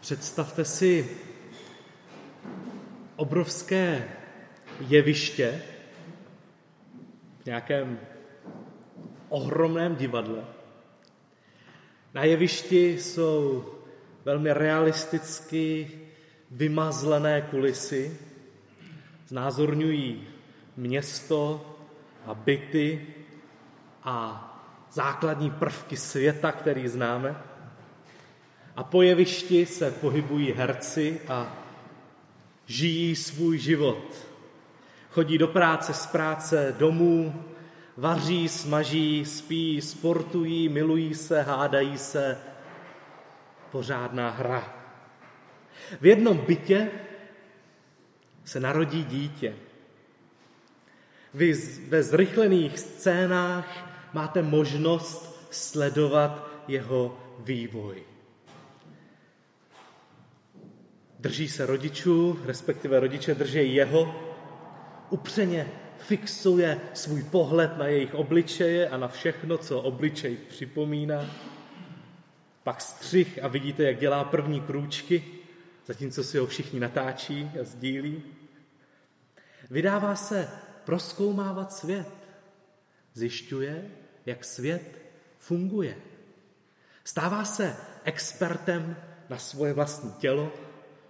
Představte si obrovské jeviště v nějakém ohromném divadle. Na jevišti jsou velmi realisticky vymazlené kulisy, znázorňují město a byty a základní prvky světa, který známe. A po jevišti se pohybují herci a žijí svůj život. Chodí do práce, z práce domů, vaří, smaží, spí, sportují, milují se, hádají se. Pořádná hra. V jednom bytě se narodí dítě. Vy ve zrychlených scénách máte možnost sledovat jeho vývoj. Drží se rodičů, respektive rodiče drží jeho, upřeně fixuje svůj pohled na jejich obličeje a na všechno, co obličej připomíná. Pak střih a vidíte, jak dělá první krůčky, zatímco si ho všichni natáčí a sdílí. Vydává se proskoumávat svět. Zjišťuje, jak svět funguje. Stává se expertem na svoje vlastní tělo,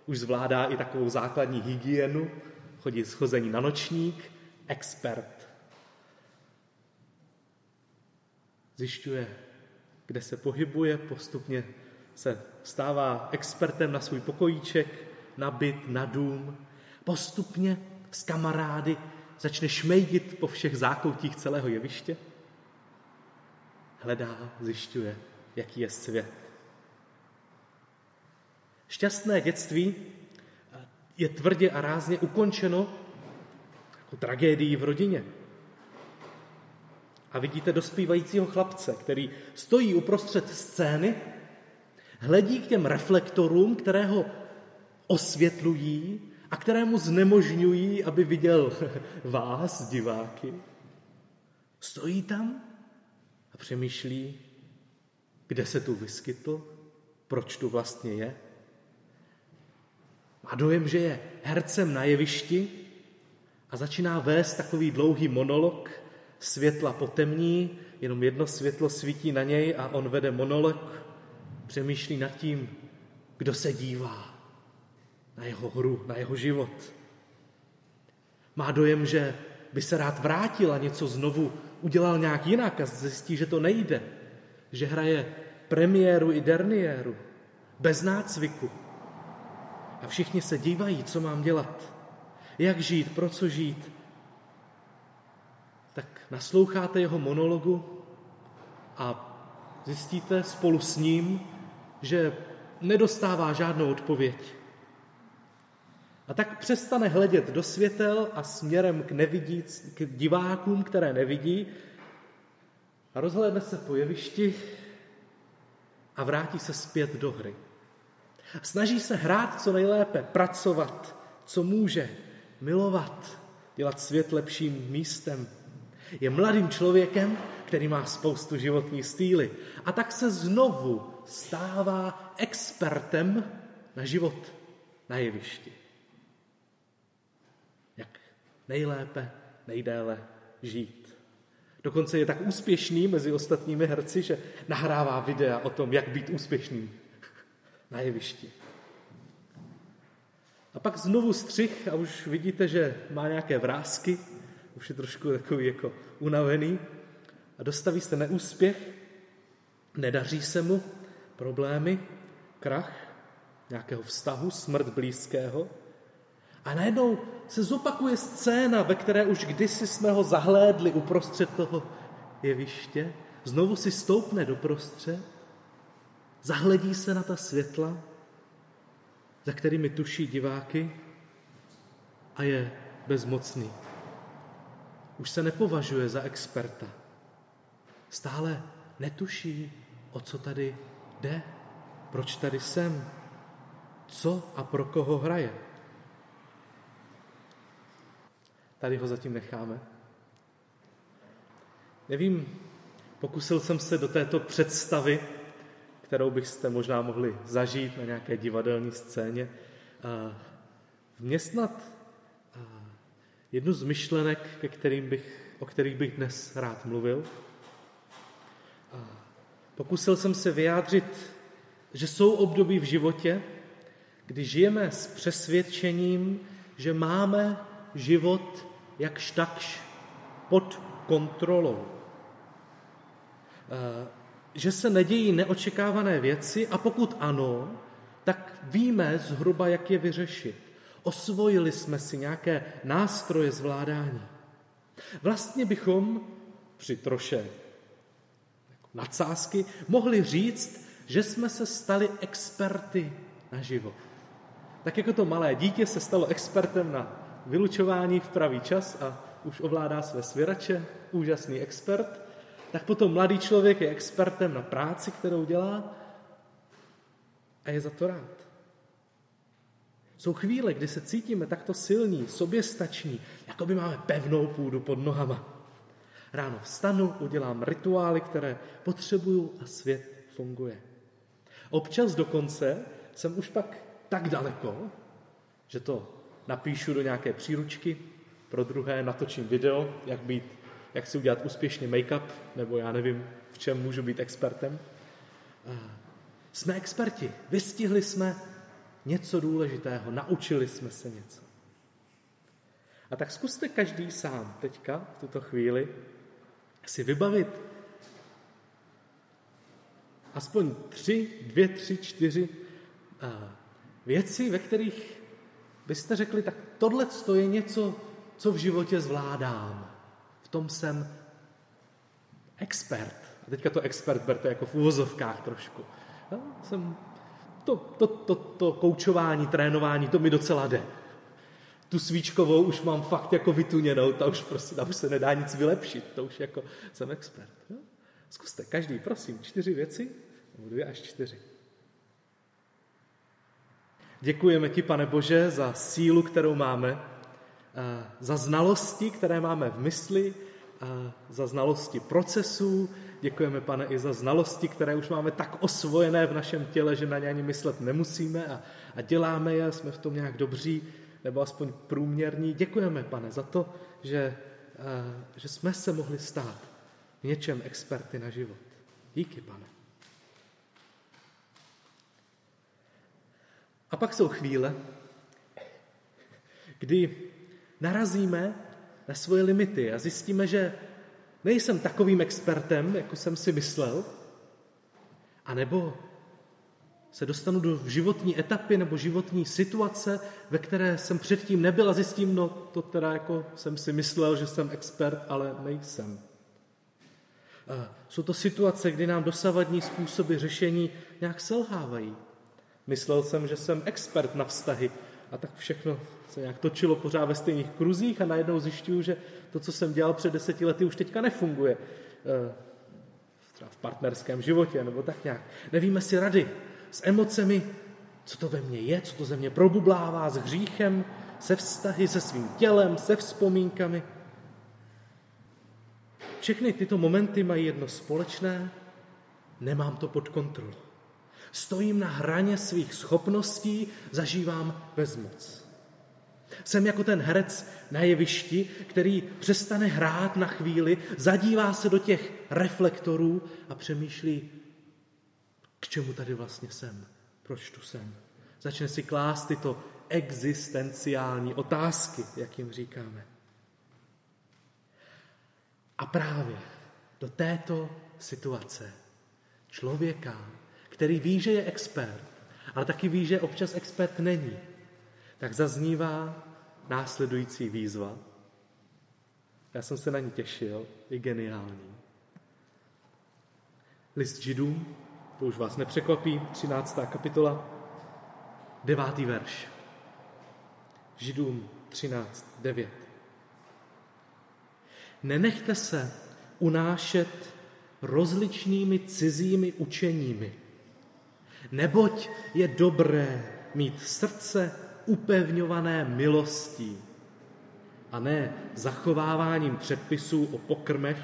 už zvládá i takovou základní hygienu, chodí schození na nočník, expert. Zjišťuje, kde se pohybuje, postupně se stává expertem na svůj pokojíček, na byt, na dům. Postupně s kamarády začne šmejdit po všech zákoutích celého jeviště. Hledá, zjišťuje, jaký je svět. Šťastné dětství je tvrdě a rázně ukončeno jako tragédií v rodině. A vidíte dospívajícího chlapce, který stojí uprostřed scény, hledí k těm reflektorům, které ho osvětlují a kterému znemožňují, aby viděl vás, diváky. Stojí tam a přemýšlí, kde se tu vyskytl, proč tu vlastně je. Má dojem, že je hercem na jevišti a začíná vést takový dlouhý monolog, světla potemní, jenom jedno světlo svítí na něj a on vede monolog, přemýšlí nad tím, kdo se dívá na jeho hru, na jeho život. Má dojem, že by se rád vrátil a něco znovu udělal nějak jinak a zjistí, že to nejde, že hraje premiéru i derniéru, bez nácviku, a všichni se dívají, co mám dělat, jak žít, pro co žít. Tak nasloucháte jeho monologu a zjistíte spolu s ním, že nedostává žádnou odpověď. A tak přestane hledět do světel a směrem k, nevidíc, k divákům, které nevidí, a rozhlédne se po jevišti a vrátí se zpět do hry. Snaží se hrát co nejlépe, pracovat, co může, milovat, dělat svět lepším místem. Je mladým člověkem, který má spoustu životní stýly. A tak se znovu stává expertem na život na jevišti. Jak nejlépe, nejdéle žít. Dokonce je tak úspěšný mezi ostatními herci, že nahrává videa o tom, jak být úspěšným na jevišti. A pak znovu střih a už vidíte, že má nějaké vrázky, už je trošku takový jako unavený a dostaví se neúspěch, nedaří se mu, problémy, krach nějakého vztahu, smrt blízkého. A najednou se zopakuje scéna, ve které už kdysi jsme ho zahlédli uprostřed toho jeviště. Znovu si stoupne doprostřed Zahledí se na ta světla, za kterými tuší diváky a je bezmocný. Už se nepovažuje za experta. Stále netuší, o co tady jde, proč tady jsem, co a pro koho hraje. Tady ho zatím necháme. Nevím, pokusil jsem se do této představy kterou byste možná mohli zažít na nějaké divadelní scéně, vměstnat jednu z myšlenek, ke kterým bych, o kterých bych dnes rád mluvil. Pokusil jsem se vyjádřit, že jsou období v životě, kdy žijeme s přesvědčením, že máme život jakž takž pod kontrolou. Že se nedějí neočekávané věci a pokud ano, tak víme zhruba, jak je vyřešit. Osvojili jsme si nějaké nástroje zvládání. Vlastně bychom při troše nadsázky mohli říct, že jsme se stali experty na život. Tak jako to malé dítě se stalo expertem na vylučování v pravý čas a už ovládá své svěrače, úžasný expert, tak potom mladý člověk je expertem na práci, kterou dělá a je za to rád. Jsou chvíle, kdy se cítíme takto silní, soběstační, jako by máme pevnou půdu pod nohama. Ráno vstanu, udělám rituály, které potřebuju a svět funguje. Občas dokonce jsem už pak tak daleko, že to napíšu do nějaké příručky, pro druhé natočím video, jak, být, jak si udělat úspěšně make-up, nebo já nevím, v čem můžu být expertem. Jsme experti, vystihli jsme něco důležitého, naučili jsme se něco. A tak zkuste každý sám teďka, v tuto chvíli, si vybavit aspoň tři, dvě, tři, čtyři věci, ve kterých byste řekli, tak tohle je něco, co v životě zvládám. Tom jsem expert. A teďka to expert berte jako v uvozovkách trošku. Já jsem to, to, to, to koučování, trénování, to mi docela jde. Tu svíčkovou už mám fakt jako vytuněnou, ta už prostě, tam už se nedá nic vylepšit, to už jako jsem expert. Jo? Zkuste, každý, prosím, čtyři věci, nebo dvě až čtyři. Děkujeme ti, pane Bože, za sílu, kterou máme, za znalosti, které máme v mysli, za znalosti procesů, Děkujeme, pane, i za znalosti, které už máme tak osvojené v našem těle, že na ně ani myslet nemusíme a, a děláme je, jsme v tom nějak dobří, nebo aspoň průměrní. Děkujeme, pane, za to, že, a, že jsme se mohli stát v něčem experty na život. Díky, pane. A pak jsou chvíle, kdy narazíme na svoje limity a zjistíme, že nejsem takovým expertem, jako jsem si myslel, anebo se dostanu do životní etapy nebo životní situace, ve které jsem předtím nebyl a zjistím, no to teda jako jsem si myslel, že jsem expert, ale nejsem. A jsou to situace, kdy nám dosavadní způsoby řešení nějak selhávají. Myslel jsem, že jsem expert na vztahy a tak všechno se nějak točilo pořád ve stejných kruzích a najednou zjišťuju, že to, co jsem dělal před deseti lety, už teďka nefunguje. Eh, třeba v partnerském životě nebo tak nějak. Nevíme si rady s emocemi, co to ve mně je, co to ze mě probublává s hříchem, se vztahy, se svým tělem, se vzpomínkami. Všechny tyto momenty mají jedno společné, nemám to pod kontrolou. Stojím na hraně svých schopností, zažívám bezmoc. Jsem jako ten herec na jevišti, který přestane hrát na chvíli, zadívá se do těch reflektorů a přemýšlí, k čemu tady vlastně jsem, proč tu jsem. Začne si klást tyto existenciální otázky, jak jim říkáme. A právě do této situace člověka, který ví, že je expert, ale taky ví, že občas expert není, tak zaznívá následující výzva. Já jsem se na ní těšil, je geniální. List židům, to už vás nepřekvapí, 13. kapitola, devátý verš. Židům 13, 9. Nenechte se unášet rozličnými cizími učeními, neboť je dobré mít srdce upevňované milostí a ne zachováváním předpisů o pokrmech,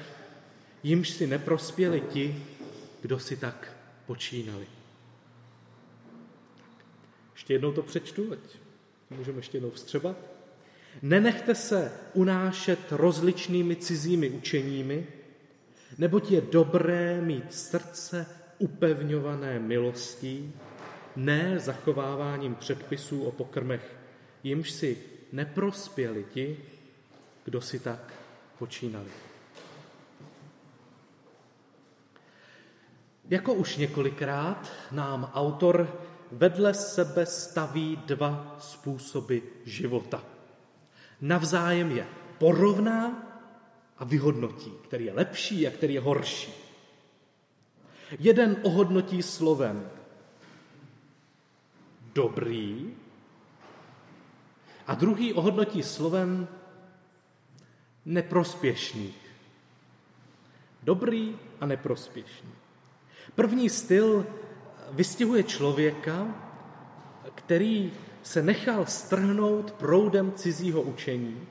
jimž si neprospěli ti, kdo si tak počínali. Ještě jednou to přečtu, ať můžeme ještě jednou vstřebat. Nenechte se unášet rozličnými cizími učeními, neboť je dobré mít srdce upevňované milostí, ne zachováváním předpisů o pokrmech, jimž si neprospěli ti, kdo si tak počínali. Jako už několikrát nám autor vedle sebe staví dva způsoby života. Navzájem je porovná a vyhodnotí, který je lepší a který je horší. Jeden ohodnotí slovem dobrý a druhý ohodnotí slovem neprospěšný. Dobrý a neprospěšný. První styl vystihuje člověka, který se nechal strhnout proudem cizího učení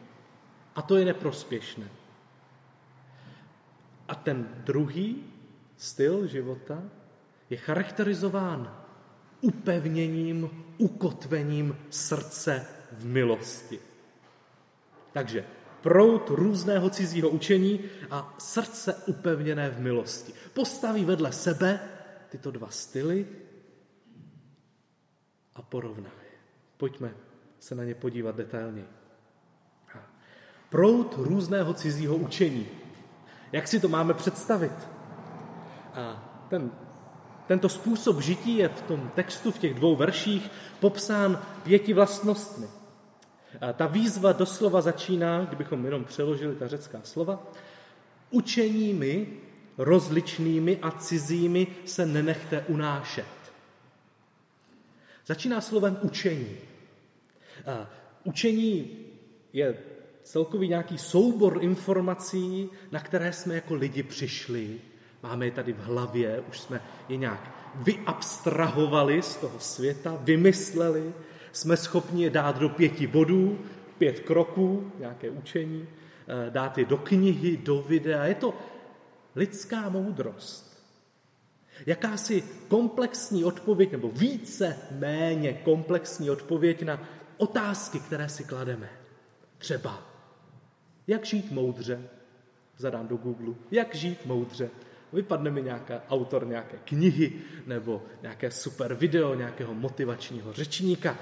a to je neprospěšné. A ten druhý styl života je charakterizován upevněním, ukotvením srdce v milosti. Takže prout různého cizího učení a srdce upevněné v milosti. Postaví vedle sebe tyto dva styly a porovná je. Pojďme se na ně podívat detailně. Prout různého cizího učení. Jak si to máme představit? A ten, tento způsob žití je v tom textu, v těch dvou verších, popsán pěti vlastnostmi. A ta výzva doslova začíná, kdybychom jenom přeložili ta řecká slova, učeními rozličnými a cizími se nenechte unášet. Začíná slovem učení. A učení je celkový nějaký soubor informací, na které jsme jako lidi přišli. Máme je tady v hlavě, už jsme je nějak vyabstrahovali z toho světa, vymysleli, jsme schopni je dát do pěti bodů, pět kroků, nějaké učení, eh, dát je do knihy, do videa. Je to lidská moudrost. Jakási komplexní odpověď, nebo více méně komplexní odpověď na otázky, které si klademe. Třeba, jak žít moudře? Zadám do Google. Jak žít moudře? Vypadne mi nějaký autor nějaké knihy nebo nějaké super video nějakého motivačního řečníka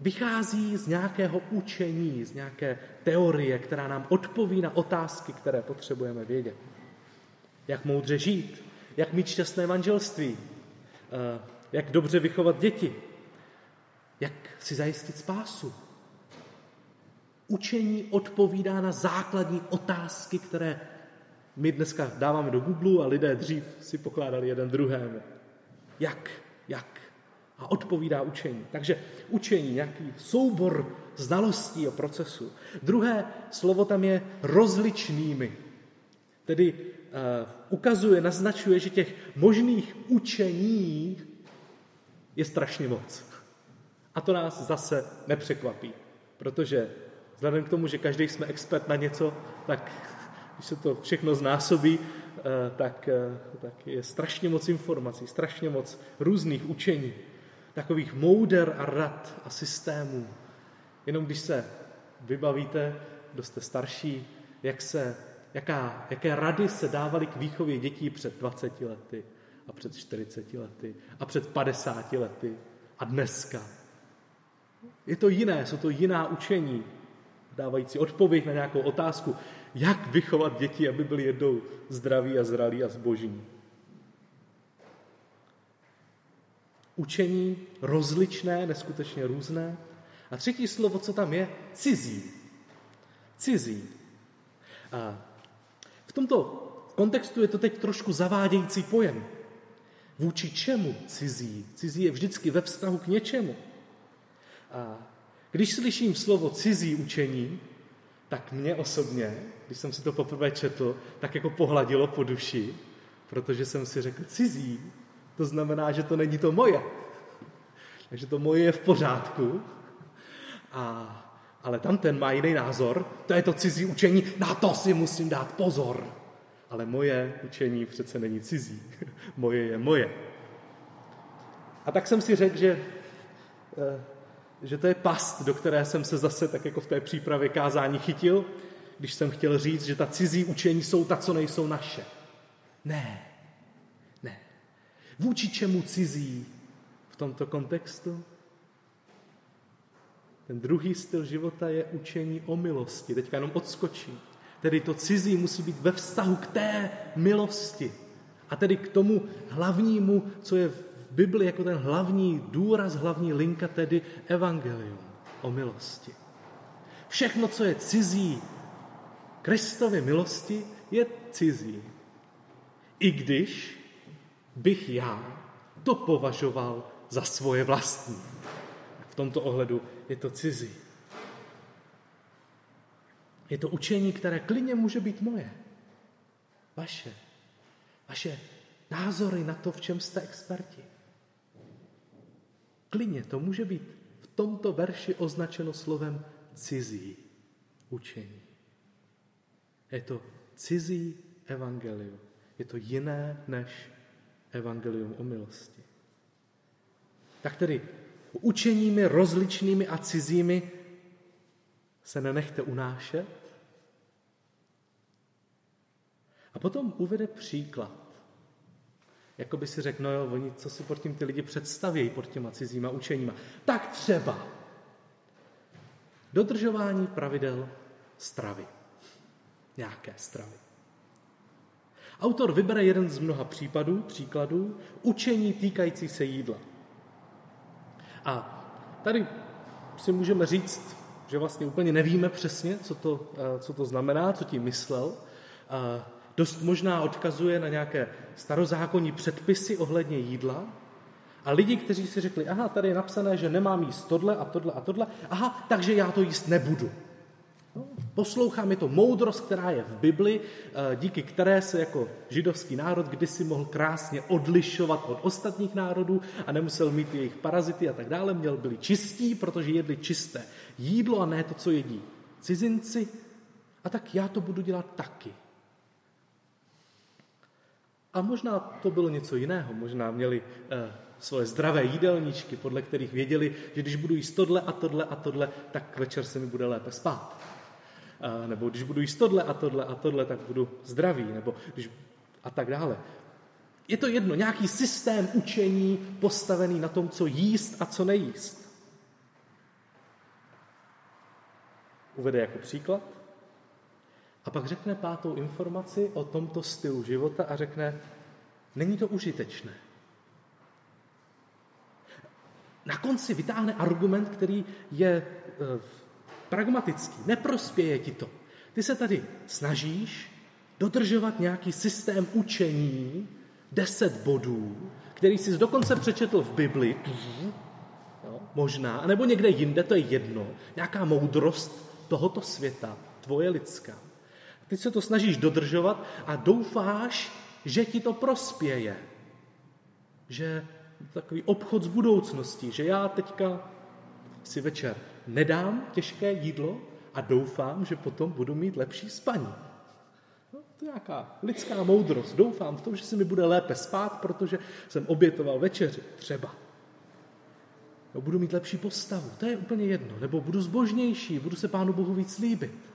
vychází z nějakého učení, z nějaké teorie, která nám odpoví na otázky, které potřebujeme vědět. Jak moudře žít, jak mít šťastné manželství, eh, jak dobře vychovat děti, jak si zajistit spásu. Učení odpovídá na základní otázky, které my dneska dáváme do Google a lidé dřív si pokládali jeden druhému. Jak, jak, a odpovídá učení. Takže učení, nějaký soubor znalostí o procesu. Druhé slovo tam je rozličnými. Tedy uh, ukazuje, naznačuje, že těch možných učení je strašně moc. A to nás zase nepřekvapí, protože vzhledem k tomu, že každý jsme expert na něco, tak když se to všechno znásobí, eh, tak, eh, tak je strašně moc informací, strašně moc různých učení takových mouder a rad a systémů. Jenom když se vybavíte, kdo jste starší, jak se, jaká, jaké rady se dávaly k výchově dětí před 20 lety a před 40 lety a před 50 lety a dneska. Je to jiné, jsou to jiná učení, dávající odpověď na nějakou otázku, jak vychovat děti, aby byli jednou zdraví a zralí a zbožní. učení rozličné, neskutečně různé. A třetí slovo, co tam je, cizí. Cizí. A v tomto kontextu je to teď trošku zavádějící pojem. Vůči čemu cizí? Cizí je vždycky ve vztahu k něčemu. A když slyším slovo cizí učení, tak mě osobně, když jsem si to poprvé četl, tak jako pohladilo po duši, protože jsem si řekl, cizí, to znamená, že to není to moje. Takže to moje je v pořádku. A, ale tam ten má jiný názor. To je to cizí učení, na to si musím dát pozor. ale moje učení přece není cizí. moje je moje. A tak jsem si řekl, že, eh, že to je past, do které jsem se zase tak jako v té přípravě kázání chytil, když jsem chtěl říct, že ta cizí učení jsou ta, co nejsou naše. Ne, ne. Vůči čemu cizí v tomto kontextu? Ten druhý styl života je učení o milosti. Teďka jenom odskočím. Tedy to cizí musí být ve vztahu k té milosti. A tedy k tomu hlavnímu, co je v Bibli jako ten hlavní důraz, hlavní linka, tedy evangelium o milosti. Všechno, co je cizí Kristově milosti, je cizí. I když bych já to považoval za svoje vlastní. V tomto ohledu je to cizí. Je to učení, které klidně může být moje. Vaše. Vaše názory na to, v čem jste experti. Klidně to může být v tomto verši označeno slovem cizí učení. Je to cizí evangelium. Je to jiné než evangelium o milosti. Tak tedy učeními rozličnými a cizími se nenechte unášet. A potom uvede příklad. Jako by si řekl, no jo, oni, co si pod tím ty lidi představí, pod těma cizíma učeníma. Tak třeba dodržování pravidel stravy. Nějaké stravy. Autor vybere jeden z mnoha případů, příkladů, učení týkající se jídla. A tady si můžeme říct, že vlastně úplně nevíme přesně, co to, eh, co to znamená, co tím myslel. Dost možná odkazuje na nějaké starozákonní předpisy ohledně jídla. A lidi, kteří si řekli, aha, tady je napsané, že nemám jíst tohle a tohle a tohle, aha, takže já to jíst nebudu. No, poslouchám, je to moudrost, která je v Bibli, eh, díky které se jako židovský národ kdysi mohl krásně odlišovat od ostatních národů a nemusel mít jejich parazity a tak dále. Měl byli čistí, protože jedli čisté jídlo a ne to, co jedí cizinci. A tak já to budu dělat taky. A možná to bylo něco jiného. Možná měli eh, svoje zdravé jídelníčky, podle kterých věděli, že když budu jíst tohle a tohle a tohle, tak večer se mi bude lépe spát. Eh, nebo když budu jíst tohle a tohle a tohle, tak budu zdravý. Nebo když a tak dále. Je to jedno, nějaký systém učení postavený na tom, co jíst a co nejíst. Uvede jako příklad. A pak řekne pátou informaci o tomto stylu života a řekne, není to užitečné. Na konci vytáhne argument, který je e, pragmatický. Neprospěje ti to. Ty se tady snažíš dodržovat nějaký systém učení, deset bodů, který jsi dokonce přečetl v Bibli, jo, možná, nebo někde jinde, to je jedno, nějaká moudrost tohoto světa, tvoje lidská. Ty se to snažíš dodržovat a doufáš, že ti to prospěje. Že takový obchod s budoucností, že já teďka si večer nedám těžké jídlo a doufám, že potom budu mít lepší spaní. No, to je nějaká lidská moudrost. Doufám v tom, že se mi bude lépe spát, protože jsem obětoval večeři, třeba. No, budu mít lepší postavu, to je úplně jedno. Nebo budu zbožnější, budu se Pánu Bohu víc líbit.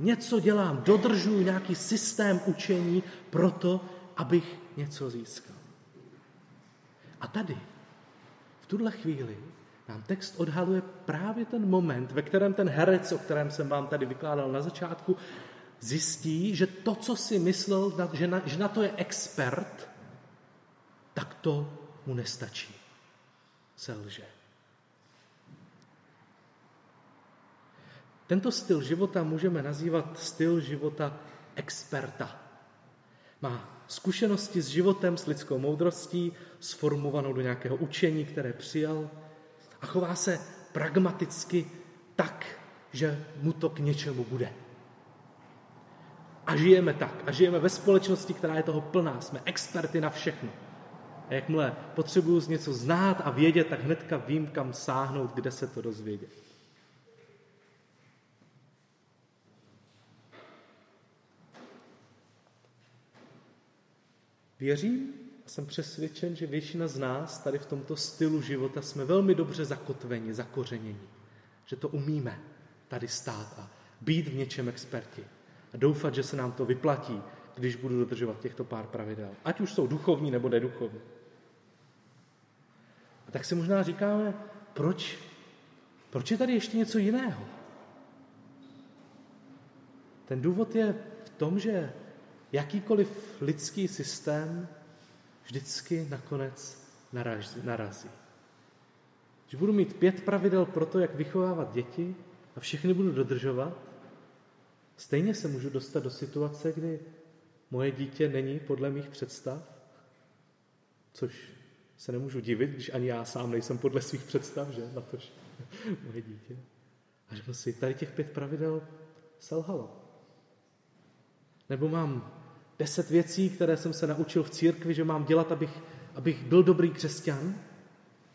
Něco dělám, dodržuji nějaký systém učení proto, abych něco získal. A tady, v tuhle chvíli, nám text odhaluje právě ten moment, ve kterém ten herec, o kterém jsem vám tady vykládal na začátku, zjistí, že to, co si myslel, že na, že na to je expert, tak to mu nestačí. Selže. Tento styl života můžeme nazývat styl života experta. Má zkušenosti s životem, s lidskou moudrostí, sformovanou do nějakého učení, které přijal a chová se pragmaticky tak, že mu to k něčemu bude. A žijeme tak. A žijeme ve společnosti, která je toho plná. Jsme experty na všechno. A jakmile potřebuju něco znát a vědět, tak hnedka vím, kam sáhnout, kde se to dozvědět. Věřím a jsem přesvědčen, že většina z nás tady v tomto stylu života jsme velmi dobře zakotveni, zakořeněni. Že to umíme tady stát a být v něčem experti. A doufat, že se nám to vyplatí, když budu dodržovat těchto pár pravidel. Ať už jsou duchovní nebo neduchovní. A tak si možná říkáme, proč, proč je tady ještě něco jiného? Ten důvod je v tom, že jakýkoliv lidský systém vždycky nakonec narazí. Když budu mít pět pravidel pro to, jak vychovávat děti a všechny budu dodržovat, stejně se můžu dostat do situace, kdy moje dítě není podle mých představ, což se nemůžu divit, když ani já sám nejsem podle svých představ, že, na tož moje dítě. A řeknu si, tady těch pět pravidel selhalo. Nebo mám deset věcí, které jsem se naučil v církvi, že mám dělat, abych, abych byl dobrý křesťan.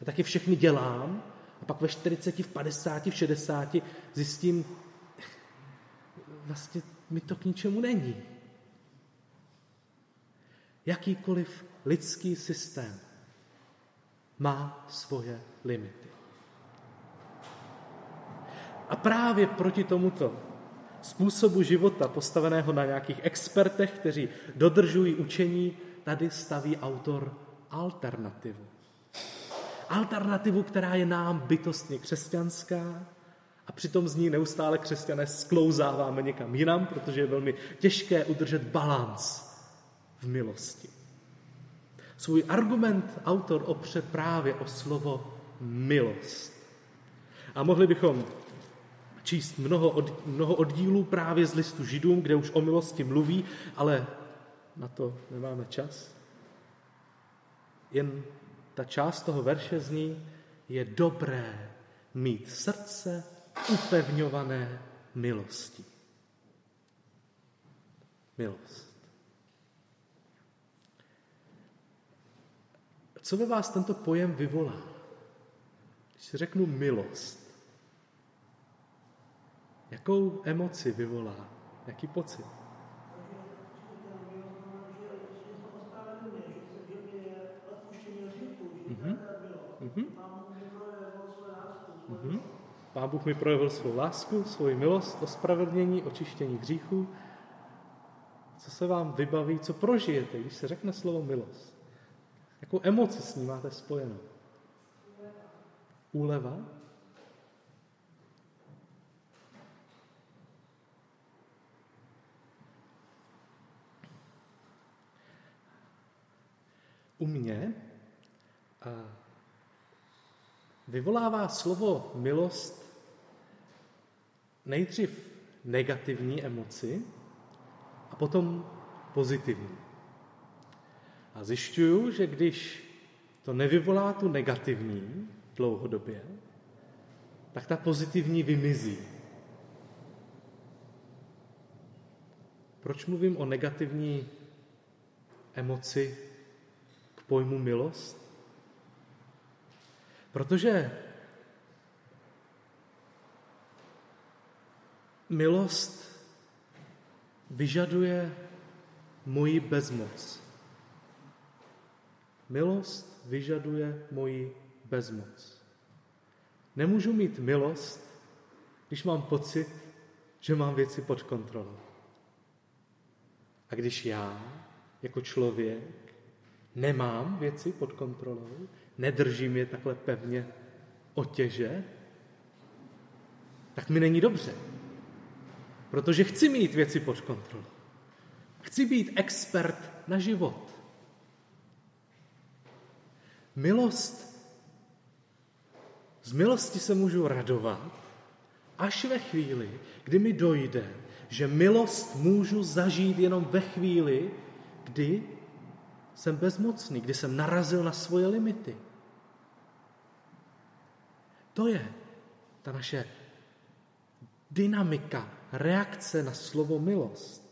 A taky všechny dělám. A pak ve 40, v 50, v 60 zjistím, vlastně mi to k ničemu není. Jakýkoliv lidský systém má svoje limity. A právě proti tomuto způsobu života postaveného na nějakých expertech, kteří dodržují učení, tady staví autor alternativu. Alternativu, která je nám bytostně křesťanská a přitom z ní neustále křesťané sklouzáváme někam jinam, protože je velmi těžké udržet balans v milosti. Svůj argument autor opře právě o slovo milost. A mohli bychom číst mnoho, od, mnoho oddílů právě z listu Židům, kde už o milosti mluví, ale na to nemáme čas. Jen ta část toho verše zní, je dobré mít srdce upevňované milostí. Milost. Co ve vás tento pojem vyvolá? Když řeknu milost, Jakou emoci vyvolá? Jaký pocit? Mm-hmm. Mm-hmm. Pán Bůh mi projevil svou lásku, svoji milost, ospravedlnění, očištění hříchů. Co se vám vybaví, co prožijete, když se řekne slovo milost? Jakou emoci s ní máte spojenou? Úleva? U mě vyvolává slovo milost nejdřív negativní emoci a potom pozitivní. A zjišťuju, že když to nevyvolá tu negativní dlouhodobě, tak ta pozitivní vymizí. Proč mluvím o negativní emoci pojmu milost? Protože milost vyžaduje moji bezmoc. Milost vyžaduje moji bezmoc. Nemůžu mít milost, když mám pocit, že mám věci pod kontrolou. A když já, jako člověk, nemám věci pod kontrolou, nedržím je takhle pevně otěže, tak mi není dobře. Protože chci mít věci pod kontrolou. Chci být expert na život. Milost. Z milosti se můžu radovat až ve chvíli, kdy mi dojde, že milost můžu zažít jenom ve chvíli, kdy jsem bezmocný, kdy jsem narazil na svoje limity. To je ta naše dynamika, reakce na slovo milost.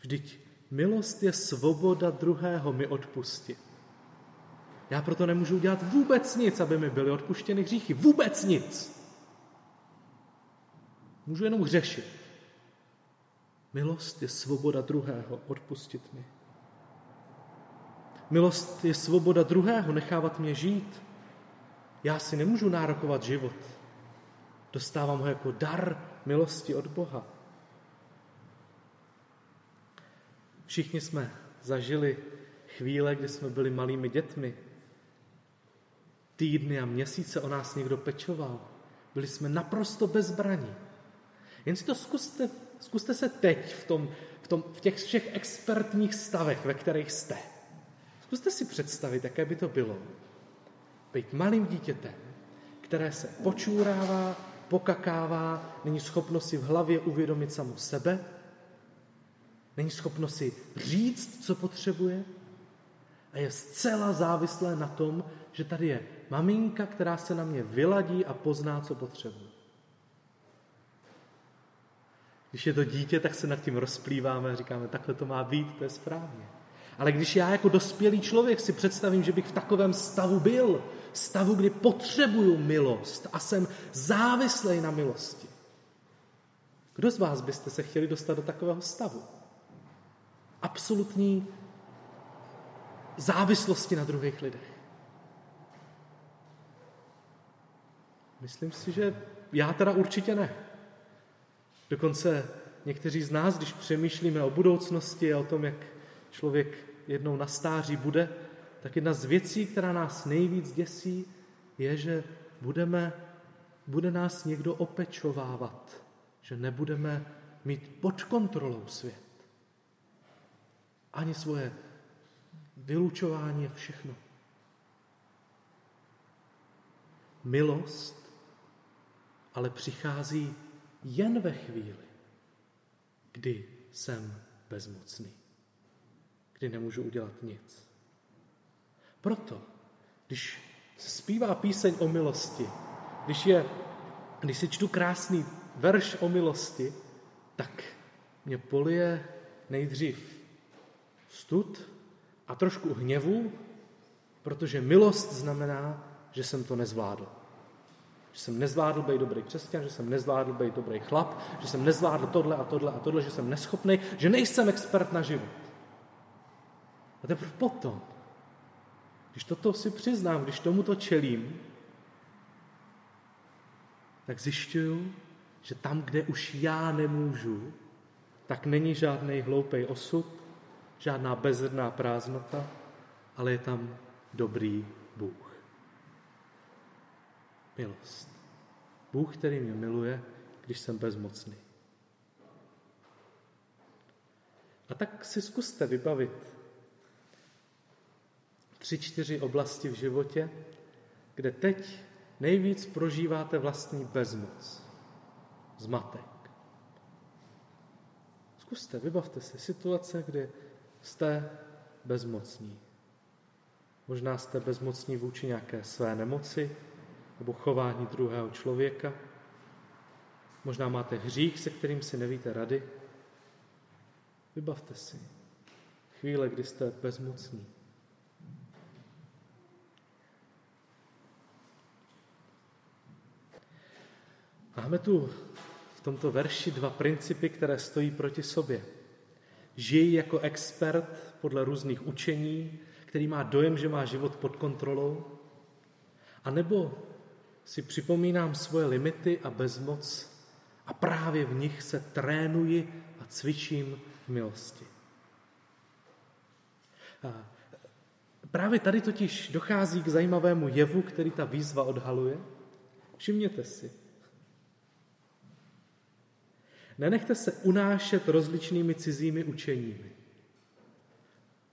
Vždyť milost je svoboda druhého mi odpustit. Já proto nemůžu udělat vůbec nic, aby mi byly odpuštěny hříchy. Vůbec nic. Můžu jenom řešit. Milost je svoboda druhého odpustit mi. Milost je svoboda druhého nechávat mě žít. Já si nemůžu nárokovat život. Dostávám ho jako dar milosti od Boha. Všichni jsme zažili chvíle, kdy jsme byli malými dětmi. Týdny a měsíce o nás někdo pečoval. Byli jsme naprosto bezbraní. Jen si to zkuste, zkuste se teď v, tom, v, tom, v těch všech expertních stavech, ve kterých jste. Zkuste si představit, jaké by to bylo být malým dítětem, které se počůrává, pokakává, není schopno si v hlavě uvědomit samu sebe, není schopno si říct, co potřebuje a je zcela závislé na tom, že tady je maminka, která se na mě vyladí a pozná, co potřebuje. Když je to dítě, tak se nad tím rozplýváme a říkáme, takhle to má být, to je správně. Ale když já jako dospělý člověk si představím, že bych v takovém stavu byl, stavu, kdy potřebuju milost a jsem závislý na milosti, kdo z vás byste se chtěli dostat do takového stavu? Absolutní závislosti na druhých lidech. Myslím si, že já teda určitě ne. Dokonce někteří z nás, když přemýšlíme o budoucnosti a o tom, jak člověk jednou na stáří bude, tak jedna z věcí, která nás nejvíc děsí, je, že budeme, bude nás někdo opečovávat, že nebudeme mít pod kontrolou svět. Ani svoje vylučování a všechno. Milost ale přichází jen ve chvíli, kdy jsem bezmocný, kdy nemůžu udělat nic. Proto, když se zpívá píseň o milosti, když, je, když si čtu krásný verš o milosti, tak mě polije nejdřív stud a trošku hněvu, protože milost znamená, že jsem to nezvládl. Že jsem nezvládl být dobrý křesťan, že jsem nezvládl být dobrý chlap, že jsem nezvládl tohle a tohle a tohle, že jsem neschopný, že nejsem expert na život. A teprve potom, když toto si přiznám, když tomuto čelím, tak zjišťuju, že tam, kde už já nemůžu, tak není žádný hloupý osud, žádná bezedná prázdnota, ale je tam dobrý Bůh. Milost. Bůh, který mě miluje, když jsem bezmocný. A tak si zkuste vybavit tři, čtyři oblasti v životě, kde teď nejvíc prožíváte vlastní bezmoc, zmatek. Zkuste, vybavte si situace, kdy jste bezmocní. Možná jste bezmocní vůči nějaké své nemoci nebo chování druhého člověka. Možná máte hřích, se kterým si nevíte rady. Vybavte si chvíle, kdy jste bezmocní. Máme tu v tomto verši dva principy, které stojí proti sobě. Žij jako expert podle různých učení, který má dojem, že má život pod kontrolou, a nebo si připomínám svoje limity a bezmoc a právě v nich se trénuji a cvičím v milosti. A právě tady totiž dochází k zajímavému jevu, který ta výzva odhaluje. Všimněte si. Nenechte se unášet rozličnými cizími učeními.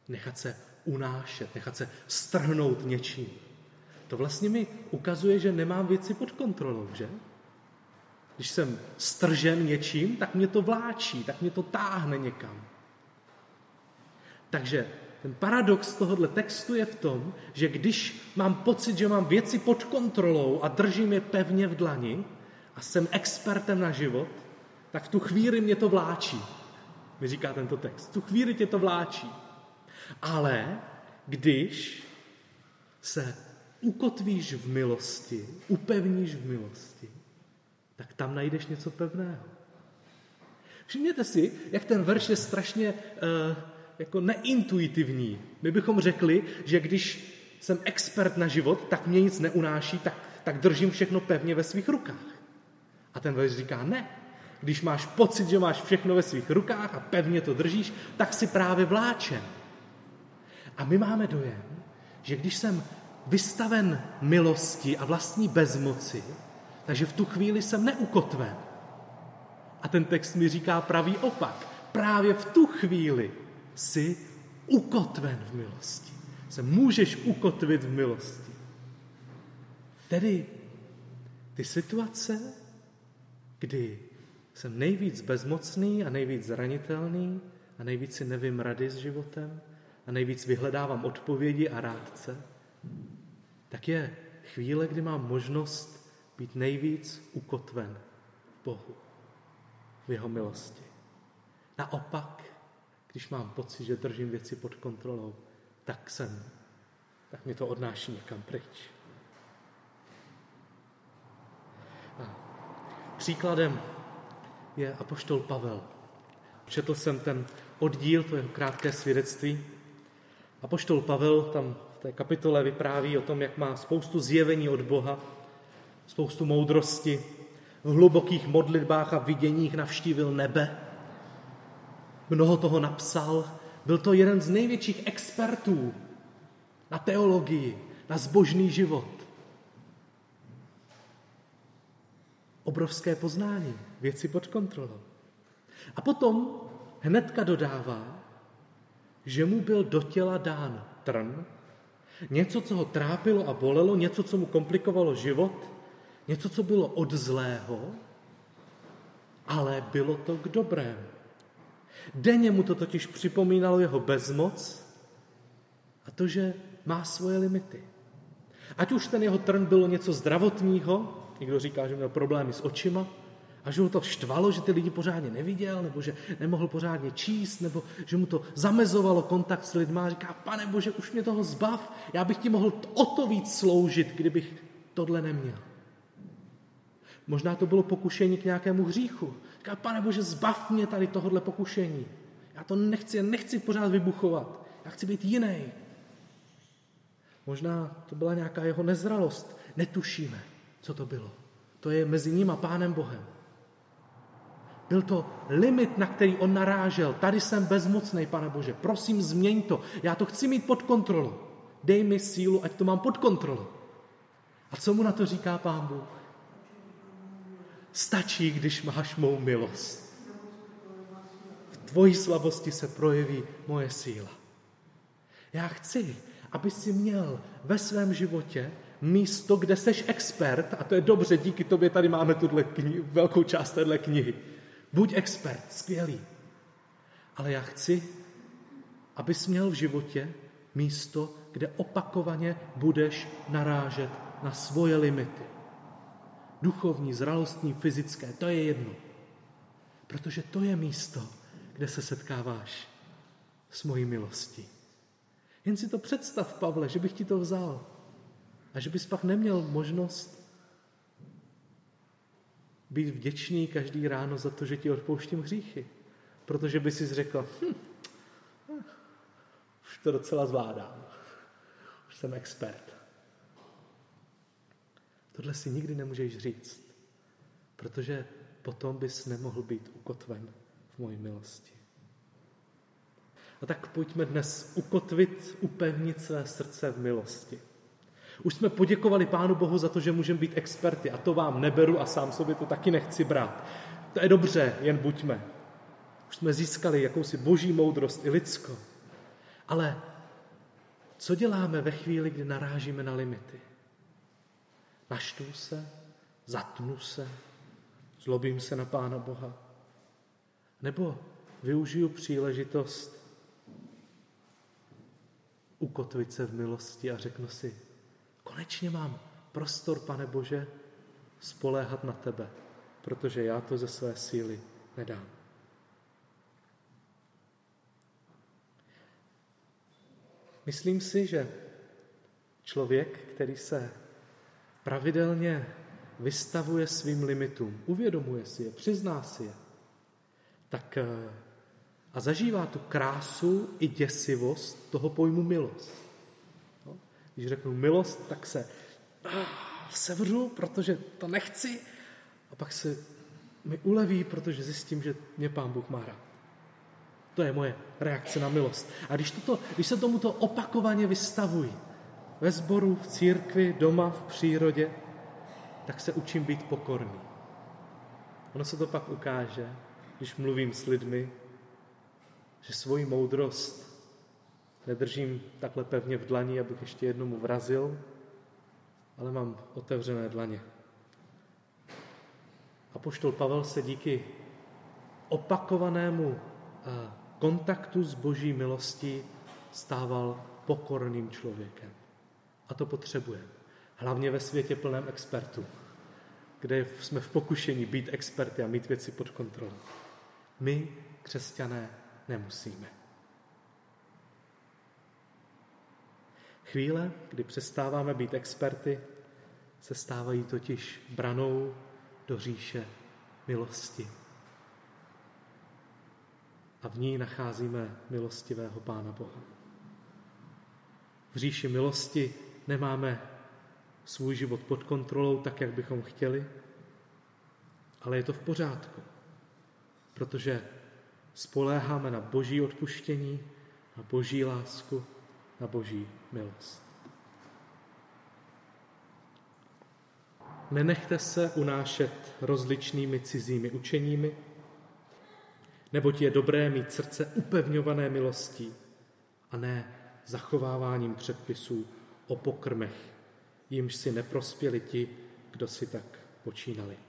Nechat se unášet, nechat se strhnout něčím. To vlastně mi ukazuje, že nemám věci pod kontrolou, že? Když jsem stržen něčím, tak mě to vláčí, tak mě to táhne někam. Takže ten paradox tohohle textu je v tom, že když mám pocit, že mám věci pod kontrolou a držím je pevně v dlani a jsem expertem na život, tak v tu chvíli mě to vláčí. Mi říká tento text. V tu chvíli tě to vláčí. Ale když se ukotvíš v milosti, upevníš v milosti, tak tam najdeš něco pevného. Všimněte si, jak ten verš je strašně uh, jako neintuitivní. My bychom řekli, že když jsem expert na život, tak mě nic neunáší, tak, tak držím všechno pevně ve svých rukách. A ten verš říká ne. Když máš pocit, že máš všechno ve svých rukách a pevně to držíš, tak si právě vláčen. A my máme dojem, že když jsem vystaven milosti a vlastní bezmoci, takže v tu chvíli jsem neukotven. A ten text mi říká pravý opak. Právě v tu chvíli jsi ukotven v milosti. Se můžeš ukotvit v milosti. Tedy ty situace, kdy jsem nejvíc bezmocný a nejvíc zranitelný a nejvíc si nevím rady s životem a nejvíc vyhledávám odpovědi a rádce, tak je chvíle, kdy mám možnost být nejvíc ukotven v Bohu, v jeho milosti. Naopak, když mám pocit, že držím věci pod kontrolou, tak jsem, tak mi to odnáší někam pryč. A příkladem je apoštol Pavel. Četl jsem ten oddíl, to jeho krátké svědectví. Apoštol Pavel tam té kapitole vypráví o tom, jak má spoustu zjevení od Boha, spoustu moudrosti, v hlubokých modlitbách a viděních navštívil nebe, mnoho toho napsal, byl to jeden z největších expertů na teologii, na zbožný život. Obrovské poznání, věci pod kontrolou. A potom hnedka dodává, že mu byl do těla dán trn, něco, co ho trápilo a bolelo, něco, co mu komplikovalo život, něco, co bylo od zlého, ale bylo to k dobrému. Denně mu to totiž připomínalo jeho bezmoc a to, že má svoje limity. Ať už ten jeho trn bylo něco zdravotního, někdo říká, že měl problémy s očima, a že mu to štvalo, že ty lidi pořádně neviděl, nebo že nemohl pořádně číst, nebo že mu to zamezovalo kontakt s lidmi a říká, pane Bože, už mě toho zbav, já bych ti mohl o to víc sloužit, kdybych tohle neměl. Možná to bylo pokušení k nějakému hříchu. Říká, pane Bože, zbav mě tady tohohle pokušení. Já to nechci, nechci pořád vybuchovat. Já chci být jiný. Možná to byla nějaká jeho nezralost. Netušíme, co to bylo. To je mezi ním a Pánem Bohem. Byl to limit, na který on narážel. Tady jsem bezmocný, pane Bože. Prosím, změň to. Já to chci mít pod kontrolou. Dej mi sílu, ať to mám pod kontrolou. A co mu na to říká pán Bůh? Stačí, když máš mou milost. V tvojí slabosti se projeví moje síla. Já chci, aby si měl ve svém životě místo, kde seš expert, a to je dobře, díky tobě tady máme tuhle kni- velkou část téhle knihy. Buď expert, skvělý. Ale já chci, abys měl v životě místo, kde opakovaně budeš narážet na svoje limity duchovní, zralostní, fyzické, to je jedno. Protože to je místo, kde se setkáváš s mojí milostí. Jen si to představ, Pavle, že bych ti to vzal a že bys pak neměl možnost být vděčný každý ráno za to, že ti odpouštím hříchy. Protože by si řekl, hm, už to docela zvládám, už jsem expert. Tohle si nikdy nemůžeš říct, protože potom bys nemohl být ukotven v mojí milosti. A tak pojďme dnes ukotvit, upevnit své srdce v milosti. Už jsme poděkovali Pánu Bohu za to, že můžeme být experty a to vám neberu a sám sobě to taky nechci brát. To je dobře, jen buďme. Už jsme získali jakousi boží moudrost i lidsko. Ale co děláme ve chvíli, kdy narážíme na limity? Naštvu se, zatnu se, zlobím se na Pána Boha. Nebo využiju příležitost ukotvit se v milosti a řeknu si, konečně mám prostor, pane Bože, spoléhat na tebe, protože já to ze své síly nedám. Myslím si, že člověk, který se pravidelně vystavuje svým limitům, uvědomuje si je, přizná si je, tak eh, a zažívá tu krásu i děsivost toho pojmu milost. Když řeknu milost, tak se ah, sevřu, protože to nechci, a pak se mi uleví, protože zjistím, že mě Pán Bůh má rád. To je moje reakce na milost. A když, toto, když se tomuto opakovaně vystavuji, ve sboru, v církvi, doma, v přírodě, tak se učím být pokorný. Ono se to pak ukáže, když mluvím s lidmi, že svoji moudrost nedržím takhle pevně v dlani, abych ještě jednomu vrazil, ale mám otevřené dlaně. A poštol Pavel se díky opakovanému eh, kontaktu s boží milostí stával pokorným člověkem. A to potřebujeme. Hlavně ve světě plném expertů, kde jsme v pokušení být experty a mít věci pod kontrolou. My, křesťané, nemusíme. Chvíle, kdy přestáváme být experty, se stávají totiž branou do říše milosti. A v ní nacházíme milostivého Pána Boha. V říši milosti nemáme svůj život pod kontrolou tak, jak bychom chtěli, ale je to v pořádku, protože spoléháme na boží odpuštění, na boží lásku, na boží milost. Nenechte se unášet rozličnými cizími učeními, neboť je dobré mít srdce upevňované milostí a ne zachováváním předpisů o pokrmech, jimž si neprospěli ti, kdo si tak počínali.